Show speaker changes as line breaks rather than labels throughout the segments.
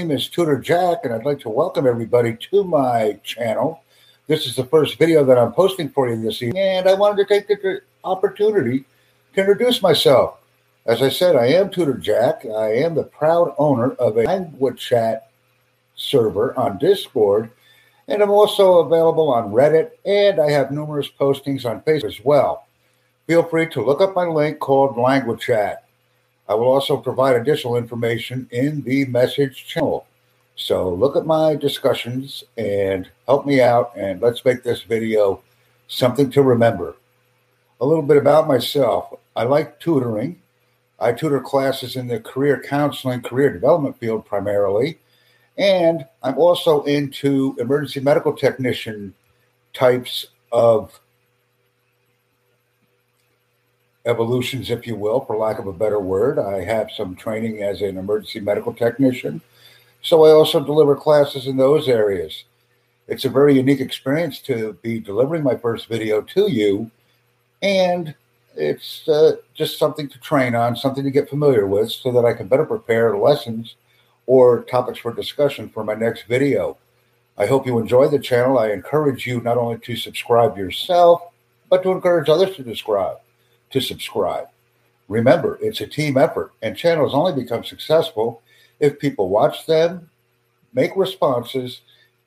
name is Tutor Jack, and I'd like to welcome everybody to my channel. This is the first video that I'm posting for you this evening, and I wanted to take the opportunity to introduce myself. As I said, I am Tutor Jack. I am the proud owner of a language chat server on Discord, and I'm also available on Reddit, and I have numerous postings on Facebook as well. Feel free to look up my link called Language Chat. I will also provide additional information in the message channel. So look at my discussions and help me out, and let's make this video something to remember. A little bit about myself. I like tutoring. I tutor classes in the career counseling, career development field primarily. And I'm also into emergency medical technician types of evolutions, if you will, for lack of a better word. I have some training as an emergency medical technician. So I also deliver classes in those areas. It's a very unique experience to be delivering my first video to you. And it's uh, just something to train on, something to get familiar with so that I can better prepare lessons or topics for discussion for my next video. I hope you enjoy the channel. I encourage you not only to subscribe yourself, but to encourage others to subscribe to subscribe. Remember, it's a team effort, and channels only become successful if people watch them, make responses,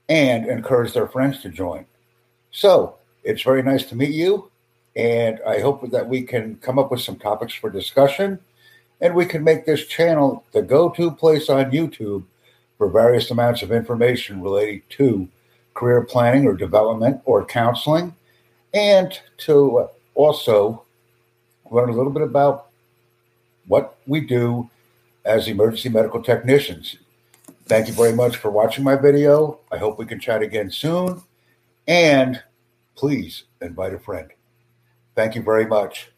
and encourage their friends to join. So it's very nice to meet you, and I hope that we can come up with some topics for discussion, and we can make this channel the go to place on YouTube for various amounts of information relating to career planning or development or counseling, and to also learn a little bit about what we do as emergency medical technicians. Thank you very much for watching my video. I hope we can chat again soon. And please invite a friend. Thank you very much.